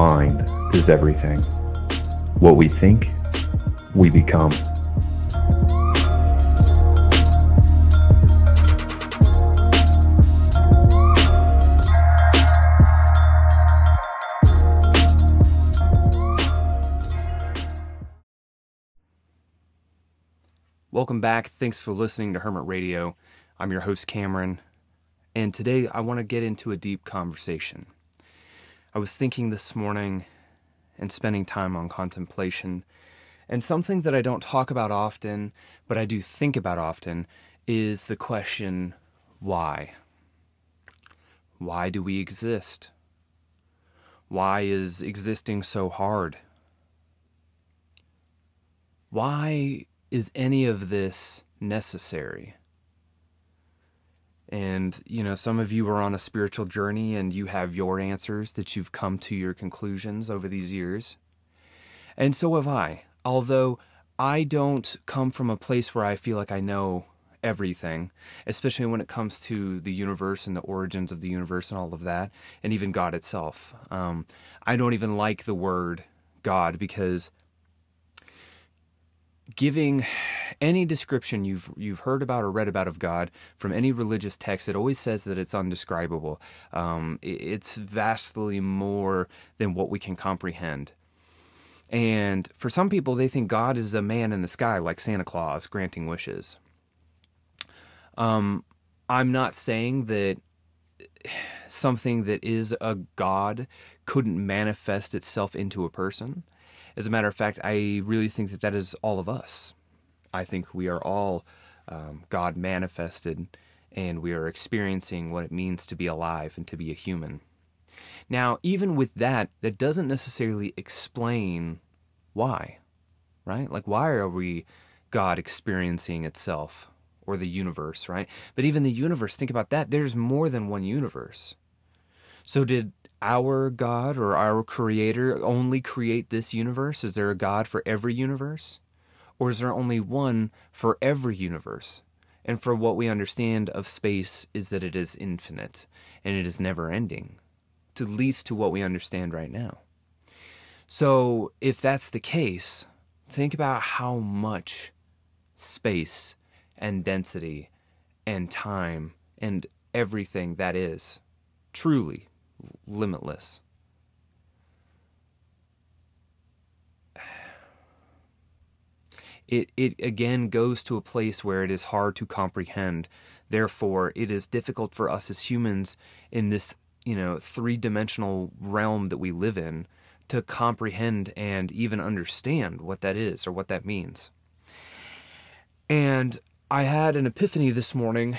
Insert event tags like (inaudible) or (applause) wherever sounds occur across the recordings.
mind is everything. What we think, we become. Welcome back. Thanks for listening to Hermit Radio. I'm your host, Cameron, and today I want to get into a deep conversation. I was thinking this morning and spending time on contemplation, and something that I don't talk about often, but I do think about often, is the question why? Why do we exist? Why is existing so hard? Why is any of this necessary? And, you know, some of you are on a spiritual journey and you have your answers that you've come to your conclusions over these years. And so have I. Although I don't come from a place where I feel like I know everything, especially when it comes to the universe and the origins of the universe and all of that, and even God itself. Um, I don't even like the word God because giving any description you've you've heard about or read about of God from any religious text, it always says that it's undescribable. Um, it's vastly more than what we can comprehend. And for some people, they think God is a man in the sky, like Santa Claus, granting wishes. Um, I'm not saying that something that is a God couldn't manifest itself into a person. As a matter of fact, I really think that that is all of us. I think we are all um, God manifested and we are experiencing what it means to be alive and to be a human. Now, even with that, that doesn't necessarily explain why, right? Like, why are we God experiencing itself or the universe, right? But even the universe, think about that. There's more than one universe. So, did our God or our creator only create this universe? Is there a God for every universe? Or is there only one for every universe? And for what we understand of space is that it is infinite and it is never ending, to least to what we understand right now. So, if that's the case, think about how much space and density and time and everything that is truly limitless. It, it again goes to a place where it is hard to comprehend. Therefore, it is difficult for us as humans in this, you know, three dimensional realm that we live in to comprehend and even understand what that is or what that means. And I had an epiphany this morning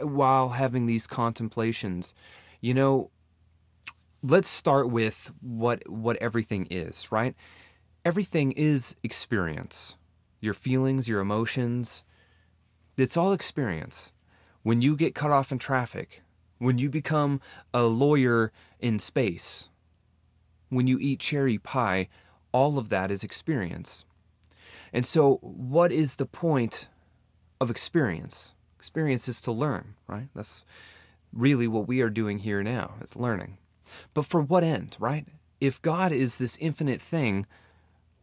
while having these contemplations. You know, let's start with what what everything is, right? Everything is experience. Your feelings, your emotions, it's all experience. When you get cut off in traffic, when you become a lawyer in space, when you eat cherry pie, all of that is experience. And so, what is the point of experience? Experience is to learn, right? That's really what we are doing here now, is learning. But for what end, right? If God is this infinite thing,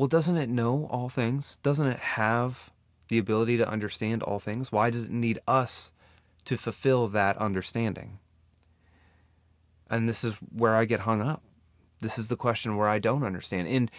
well, doesn't it know all things? Doesn't it have the ability to understand all things? Why does it need us to fulfill that understanding? And this is where I get hung up. This is the question where I don't understand. And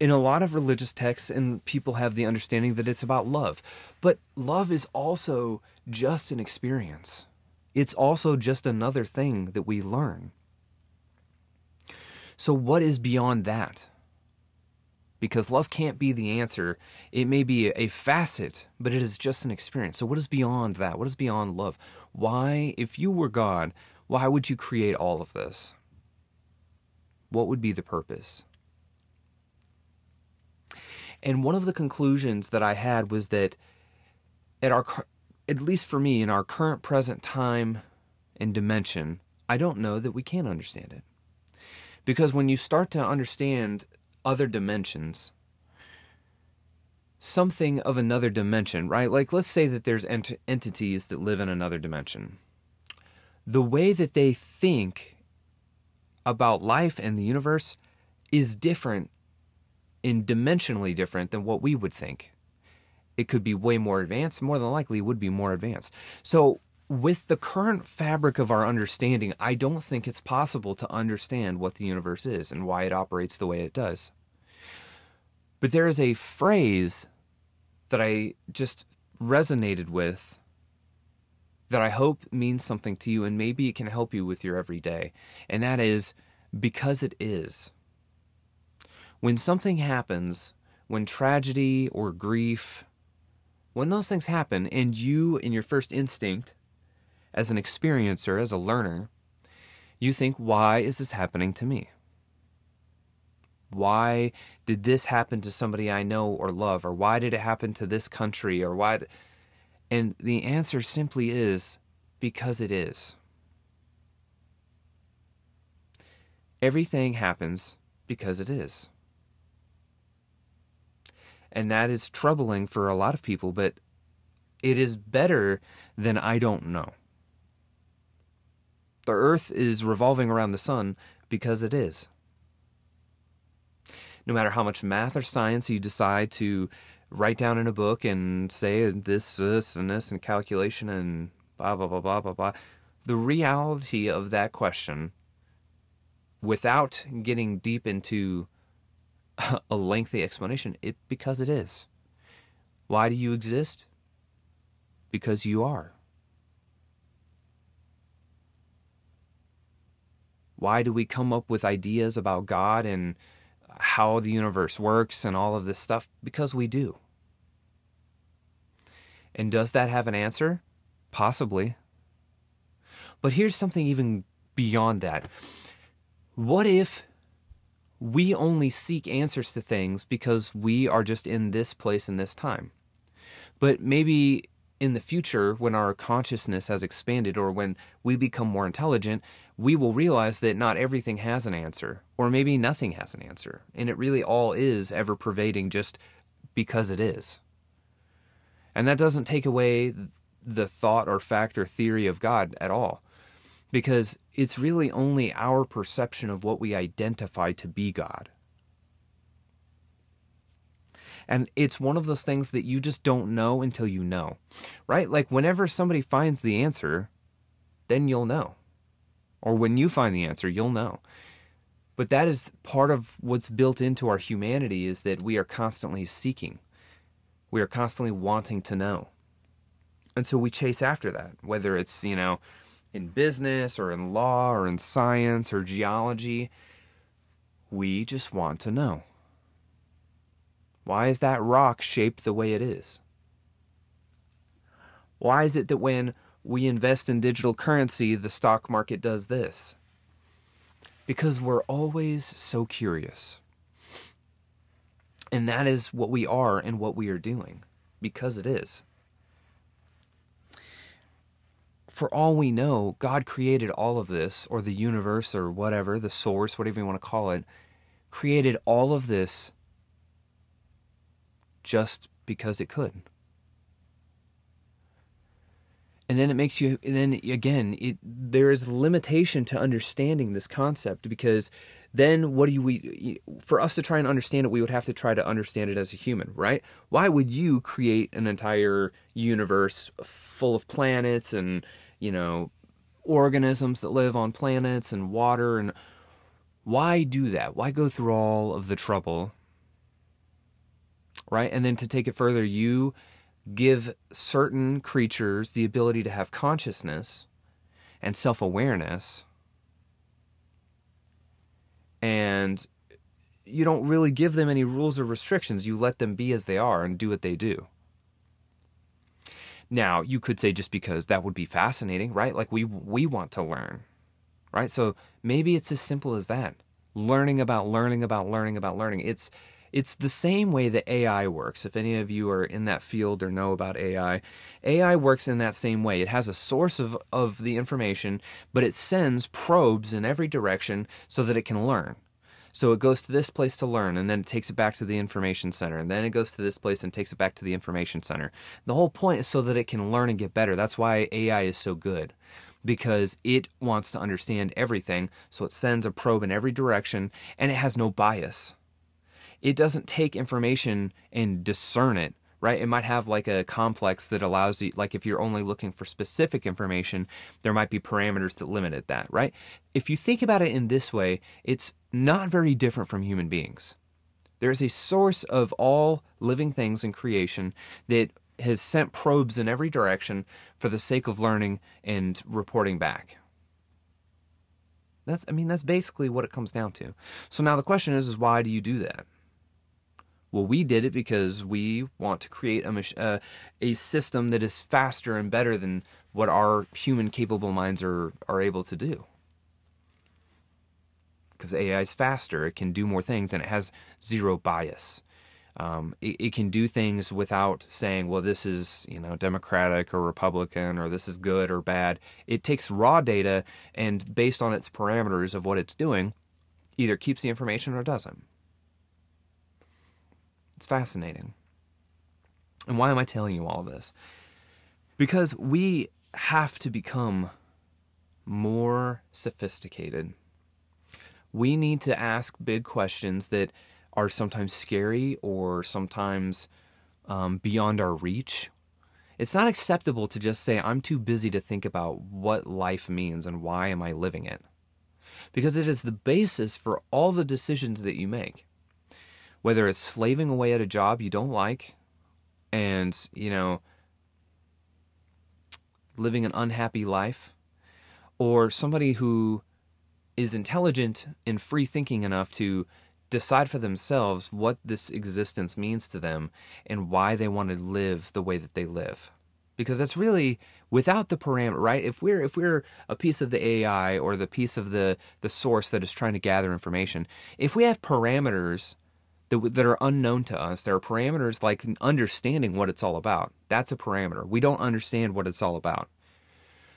in a lot of religious texts, and people have the understanding that it's about love. But love is also just an experience, it's also just another thing that we learn. So, what is beyond that? Because love can't be the answer. It may be a facet, but it is just an experience. So, what is beyond that? What is beyond love? Why, if you were God, why would you create all of this? What would be the purpose? And one of the conclusions that I had was that at our at least for me in our current present time and dimension, I don't know that we can understand it. Because when you start to understand other dimensions, something of another dimension, right? Like let's say that there's ent- entities that live in another dimension. The way that they think about life and the universe is different in dimensionally different than what we would think. It could be way more advanced, more than likely would be more advanced. So with the current fabric of our understanding, I don't think it's possible to understand what the universe is and why it operates the way it does. But there is a phrase that I just resonated with that I hope means something to you and maybe it can help you with your everyday. And that is because it is. When something happens, when tragedy or grief, when those things happen, and you, in your first instinct, as an experiencer, as a learner, you think, why is this happening to me? Why did this happen to somebody I know or love? Or why did it happen to this country? Or why? And the answer simply is because it is. Everything happens because it is. And that is troubling for a lot of people, but it is better than I don't know. The earth is revolving around the sun because it is. No matter how much math or science you decide to write down in a book and say this, this, and this, and calculation and blah, blah, blah, blah, blah, blah, the reality of that question, without getting deep into (laughs) a lengthy explanation, it because it is. Why do you exist? Because you are. Why do we come up with ideas about God and how the universe works and all of this stuff? Because we do. And does that have an answer? Possibly. But here's something even beyond that. What if we only seek answers to things because we are just in this place in this time? But maybe in the future, when our consciousness has expanded or when we become more intelligent, we will realize that not everything has an answer, or maybe nothing has an answer. And it really all is ever pervading just because it is. And that doesn't take away the thought or fact or theory of God at all, because it's really only our perception of what we identify to be God. And it's one of those things that you just don't know until you know, right? Like whenever somebody finds the answer, then you'll know. Or when you find the answer, you'll know. But that is part of what's built into our humanity is that we are constantly seeking. We are constantly wanting to know. And so we chase after that, whether it's, you know, in business or in law or in science or geology. We just want to know. Why is that rock shaped the way it is? Why is it that when we invest in digital currency, the stock market does this? Because we're always so curious. And that is what we are and what we are doing, because it is. For all we know, God created all of this, or the universe, or whatever, the source, whatever you want to call it, created all of this just because it could. And then it makes you, and then again, it, there is limitation to understanding this concept because then what do you, we, for us to try and understand it, we would have to try to understand it as a human, right? Why would you create an entire universe full of planets and, you know, organisms that live on planets and water and why do that? Why go through all of the trouble right? And then to take it further, you give certain creatures the ability to have consciousness and self awareness. And you don't really give them any rules or restrictions. You let them be as they are and do what they do. Now, you could say just because that would be fascinating, right? Like we we want to learn. Right? So maybe it's as simple as that. Learning about learning about learning about learning. It's it's the same way that AI works. If any of you are in that field or know about AI, AI works in that same way. It has a source of, of the information, but it sends probes in every direction so that it can learn. So it goes to this place to learn, and then it takes it back to the information center, and then it goes to this place and takes it back to the information center. The whole point is so that it can learn and get better. That's why AI is so good. because it wants to understand everything. So it sends a probe in every direction and it has no bias. It doesn't take information and discern it, right? It might have like a complex that allows you, like if you're only looking for specific information, there might be parameters that limit it that, right? If you think about it in this way, it's not very different from human beings. There's a source of all living things in creation that has sent probes in every direction for the sake of learning and reporting back. That's I mean that's basically what it comes down to. So now the question is is why do you do that? Well, we did it because we want to create a uh, a system that is faster and better than what our human capable minds are are able to do. Because AI is faster, it can do more things, and it has zero bias. Um, it, it, can do things without saying, well, this is, you know, Democratic or Republican or this is good or bad. It takes raw data and based on its parameters of what it's doing, either keeps the information or doesn't. It's fascinating. And why am I telling you all this? Because we have to become more sophisticated. We need to ask big questions that are sometimes scary or sometimes um, beyond our reach. It's not acceptable to just say, I'm too busy to think about what life means and why am I living it. Because it is the basis for all the decisions that you make. Whether it's slaving away at a job you don't like and, you know, living an unhappy life, or somebody who is intelligent and free thinking enough to decide for themselves what this existence means to them and why they want to live the way that they live. Because that's really without the parameter right? If we're if we're a piece of the ai or the piece of the the source that is trying to gather information if we have parameters that, that are unknown to us there are parameters like understanding what it's all about that's a parameter we don't understand what it's all about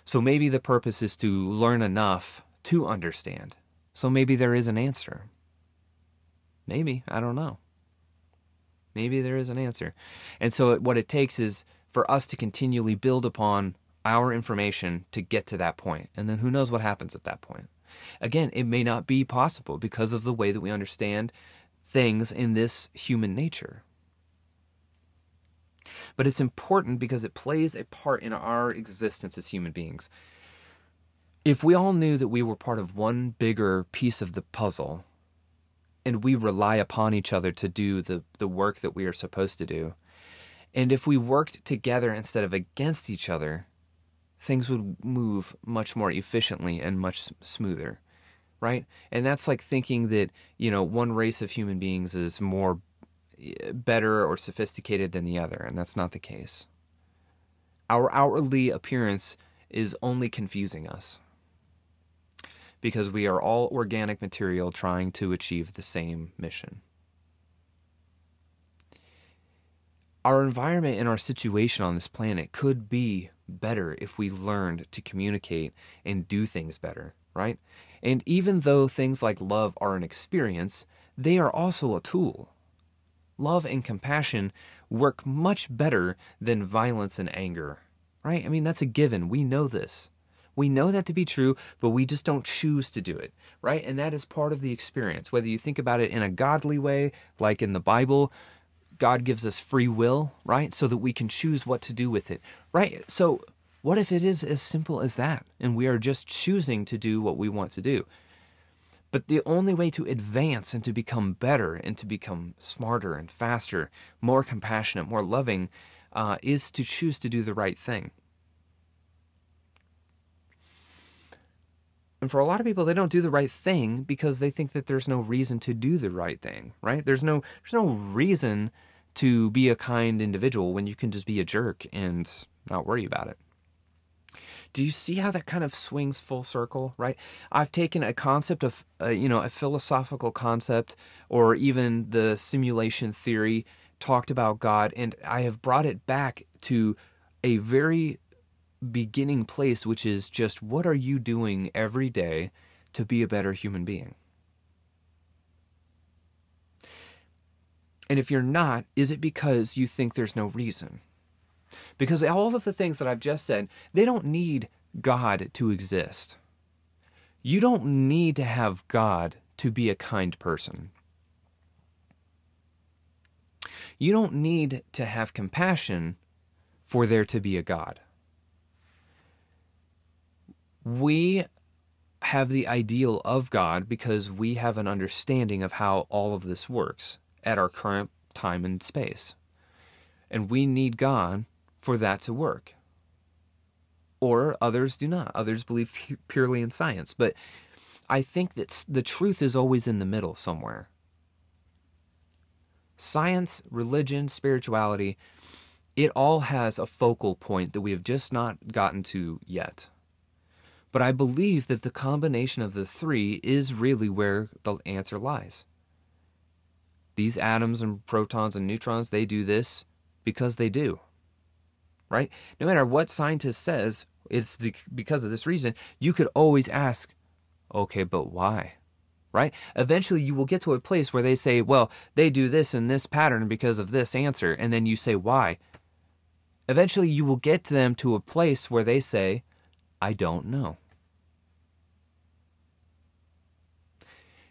so maybe the purpose is to learn enough to understand so maybe there is an answer Maybe. I don't know. Maybe there is an answer. And so what it takes is for us to continually build upon our information to get to that point. And then who knows what happens at that point. Again, it may not be possible because of the way that we understand things in this human nature. But it's important because it plays a part in our existence as human beings. If we all knew that we were part of one bigger piece of the puzzle, and we rely upon each other to do the, the work that we are supposed to do. And if we worked together instead of against each other, things would move much more efficiently and much smoother, right? And that's like thinking that, you know, one race of human beings is more eh, better or sophisticated than the other, and that's not the case. Our outwardly appearance is only confusing us because we are all organic material trying to achieve the same mission. Our environment and our situation on this planet could be better if we learned to communicate and do things better, right? And even though things like love are an experience, they are also a tool. Love and compassion work much better than violence and anger, right? I mean, that's a given. We know this. We know that to be true, but we just don't choose to do it, right? And that is part of the experience. Whether you think about it in a godly way, like in the Bible, God gives us free will, right? So that we can choose what to do with it, right? So, what if it is as simple as that and we are just choosing to do what we want to do? But the only way to advance and to become better and to become smarter and faster, more compassionate, more loving, uh, is to choose to do the right thing. And for a lot of people, they don't do the right thing because they think that there's no reason to do the right thing, right? There's no there's no reason to be a kind individual when you can just be a jerk and not worry about it. Do you see how that kind of swings full circle, right? I've taken a concept of, uh, you know, a philosophical concept or even the simulation theory talked about God, and I have brought it back to a very beginning place, which is just what are you doing every day to be a better human being? And if you're not, is it because you think there's no reason? Because all of the things that I've just said, they don't need God to exist. You don't need to have God to be a kind person. You don't need to have compassion for there to be a God. We have the ideal of God because we have an understanding of how all of this works at our current time and space. And we need God for that to work. Or others do not. Others believe pu- purely in science. But I think that the truth is always in the middle somewhere. Science, religion, spirituality, it all has a focal point that we have just not gotten to yet. But I believe that the combination of the three is really where the answer lies. These atoms and protons and neutrons, they do this because they do. Right? No matter what scientist says, it's because of this reason, you could always ask, okay, but why? Right? Eventually, you will get to a place where they say, well, they do this in this pattern because of this answer. And then you say, why? Eventually, you will get them to a place where they say, I don't know.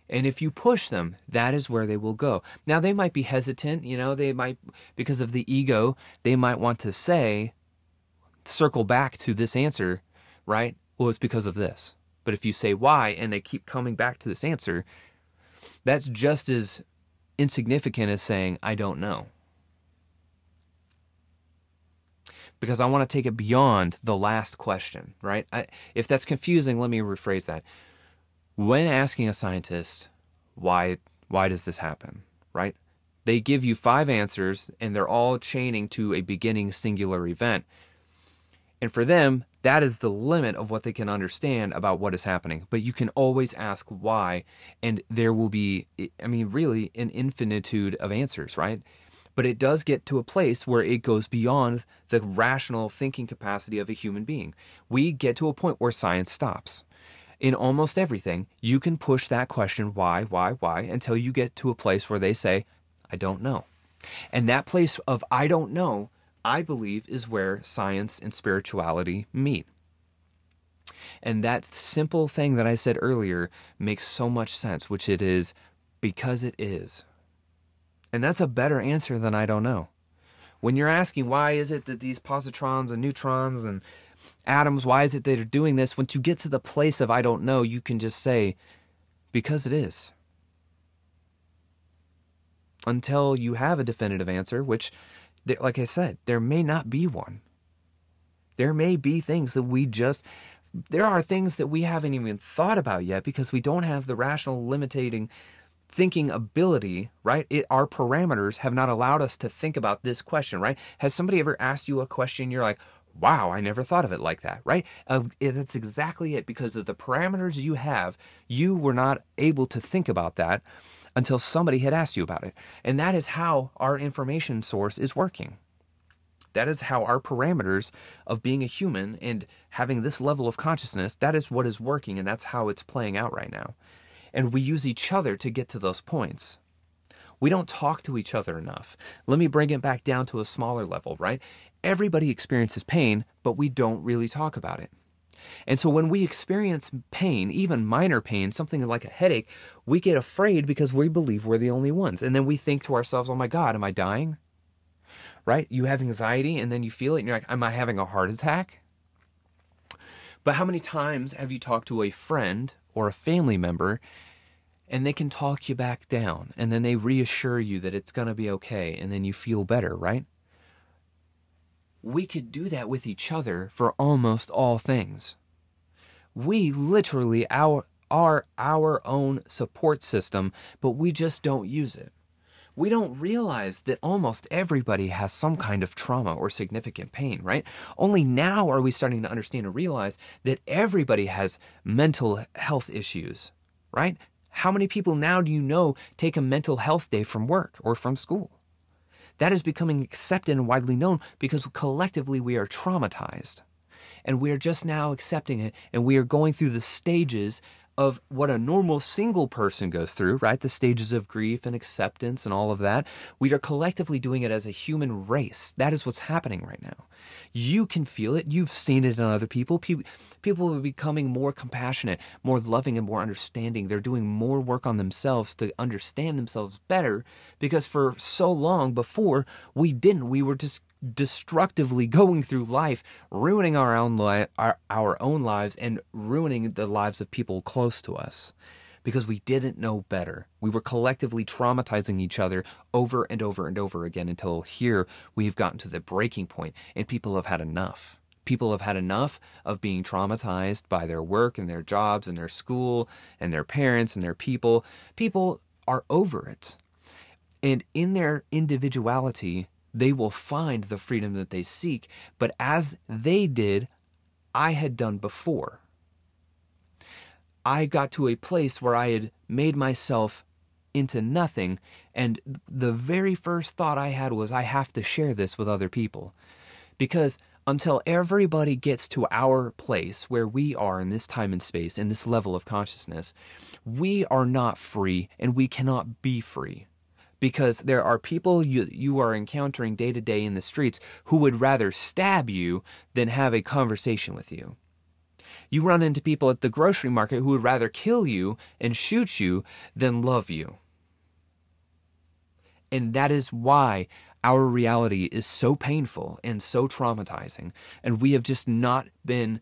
And if you push them, that is where they will go. Now, they might be hesitant, you know, they might, because of the ego, they might want to say, circle back to this answer, right? Well, it's because of this. But if you say why and they keep coming back to this answer, that's just as insignificant as saying, I don't know. Because I want to take it beyond the last question, right? I, if that's confusing, let me rephrase that when asking a scientist why why does this happen, right? They give you five answers and they're all chaining to a beginning singular event. And for them, that is the limit of what they can understand about what is happening. But you can always ask why, and there will be, I mean, really an infinitude of answers, right? But it does get to a place where it goes beyond the rational thinking capacity of a human being. We get to a point where science stops in almost everything, you can push that question, why, why, why, until you get to a place where they say, I don't know. And that place of I don't know, I believe, is where science and spirituality meet. And that simple thing that I said earlier makes so much sense, which it is because it is. And that's a better answer than I don't know. When you're asking why is it that these positrons and neutrons and atoms, why is it they're doing this? Once you get to the place of I don't know, you can just say, because it is. Until you have a definitive answer, which, like I said, there may not be one. There may be things that we just, there are things that we haven't even thought about yet because we don't have the rational limiting thinking ability, right? It, our parameters have not allowed us to think about this question, right? Has somebody ever asked you a question? You're like, wow, I never thought of it like that, right? Uh, that's exactly it. Because of the parameters you have, you were not able to think about that until somebody had asked you about it. And that is how our information source is working. That is how our parameters of being a human and having this level of consciousness, that is what is working, and that's how it's playing out right now. And we use each other to get to those points. We don't talk to each other enough. Let me bring it back down to a smaller level, right? Everybody experiences pain, but we don't really talk about it. And so when we experience pain, even minor pain, something like a headache, we get afraid because we believe we're the only ones. And then we think to ourselves, oh my God, am I dying? Right? You have anxiety and then you feel it and you're like, am I having a heart attack? But how many times have you talked to a friend or a family member and they can talk you back down and then they reassure you that it's going to be okay and then you feel better, right? We could do that with each other for almost all things. We literally our, are our own support system, but we just don't use it. We don't realize that almost everybody has some kind of trauma or significant pain, right? Only now are we starting to understand and realize that everybody has mental health issues, right? How many people now do you know take a mental health day from work or from school? That is becoming accepted and widely known because collectively we are traumatized. And we are just now accepting it and we are going through the stages of what a normal single person goes through, right? The stages of grief and acceptance and all of that. We are collectively doing it as a human race. That is what's happening right now. You can feel it. You've seen it in other people. People are becoming more compassionate, more loving, and more understanding. They're doing more work on themselves to understand themselves better because for so long before, we didn't. We were just destructively (laughs) going through life, ruining our own li- our, our own lives and ruining the lives of people close to us because we didn't know better. We were collectively traumatizing each other over and over and over again until here we've gotten to the breaking point and people have had enough. People have had enough of being traumatized by their work and their jobs and their school and their parents and their people. People are over it. And in their individuality, they will find the freedom that they seek. But as they did, I had done before. I got to a place where I had made myself into nothing, and the very first thought I had was, I have to share this with other people. Because until everybody gets to our place where we are in this time and space, in this level of consciousness, we are not free and we cannot be free because there are people you, you are encountering day to day in the streets who would rather stab you than have a conversation with you. You run into people at the grocery market who would rather kill you and shoot you than love you. And that is why our reality is so painful and so traumatizing. And we have just not been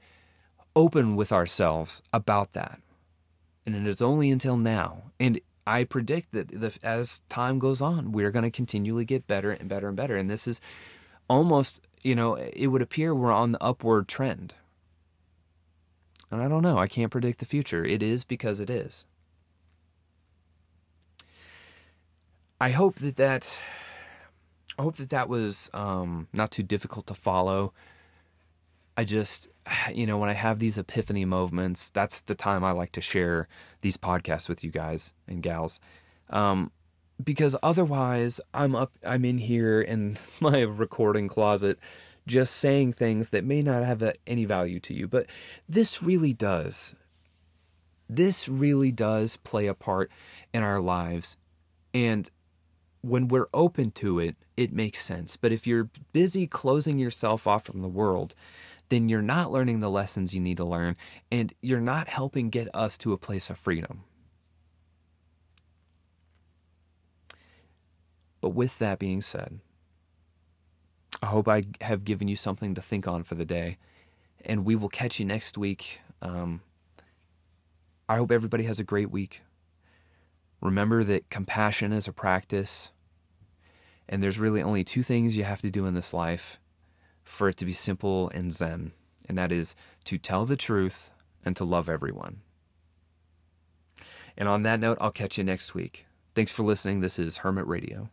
open with ourselves about that. And it is only until now. And I predict that the, as time goes on, we're going to continually get better and better and better. And this is almost, you know, it would appear we're on the upward trend. And I don't know. I can't predict the future. It is because it is. I hope that that, I hope that that was um, not too difficult to follow. I just, (sighs) you know, when I have these epiphany moments, that's the time I like to share these podcasts with you guys and gals. Um, because otherwise, I'm up, I'm in here in (laughs) my recording closet just saying things that may not have a, any value to you. But this really does. This really does play a part in our lives. And when we're open to it, it makes sense. But if you're busy closing yourself off from the world, then you're not learning the lessons you need to learn and you're not helping get us to a place of freedom. But with that being said, I hope I have given you something to think on for the day. And we will catch you next week. Um, I hope everybody has a great week. Remember that compassion is a practice. And there's really only two things you have to do in this life for it to be simple and zen, and that is to tell the truth and to love everyone. And on that note, I'll catch you next week. Thanks for listening. This is Hermit Radio.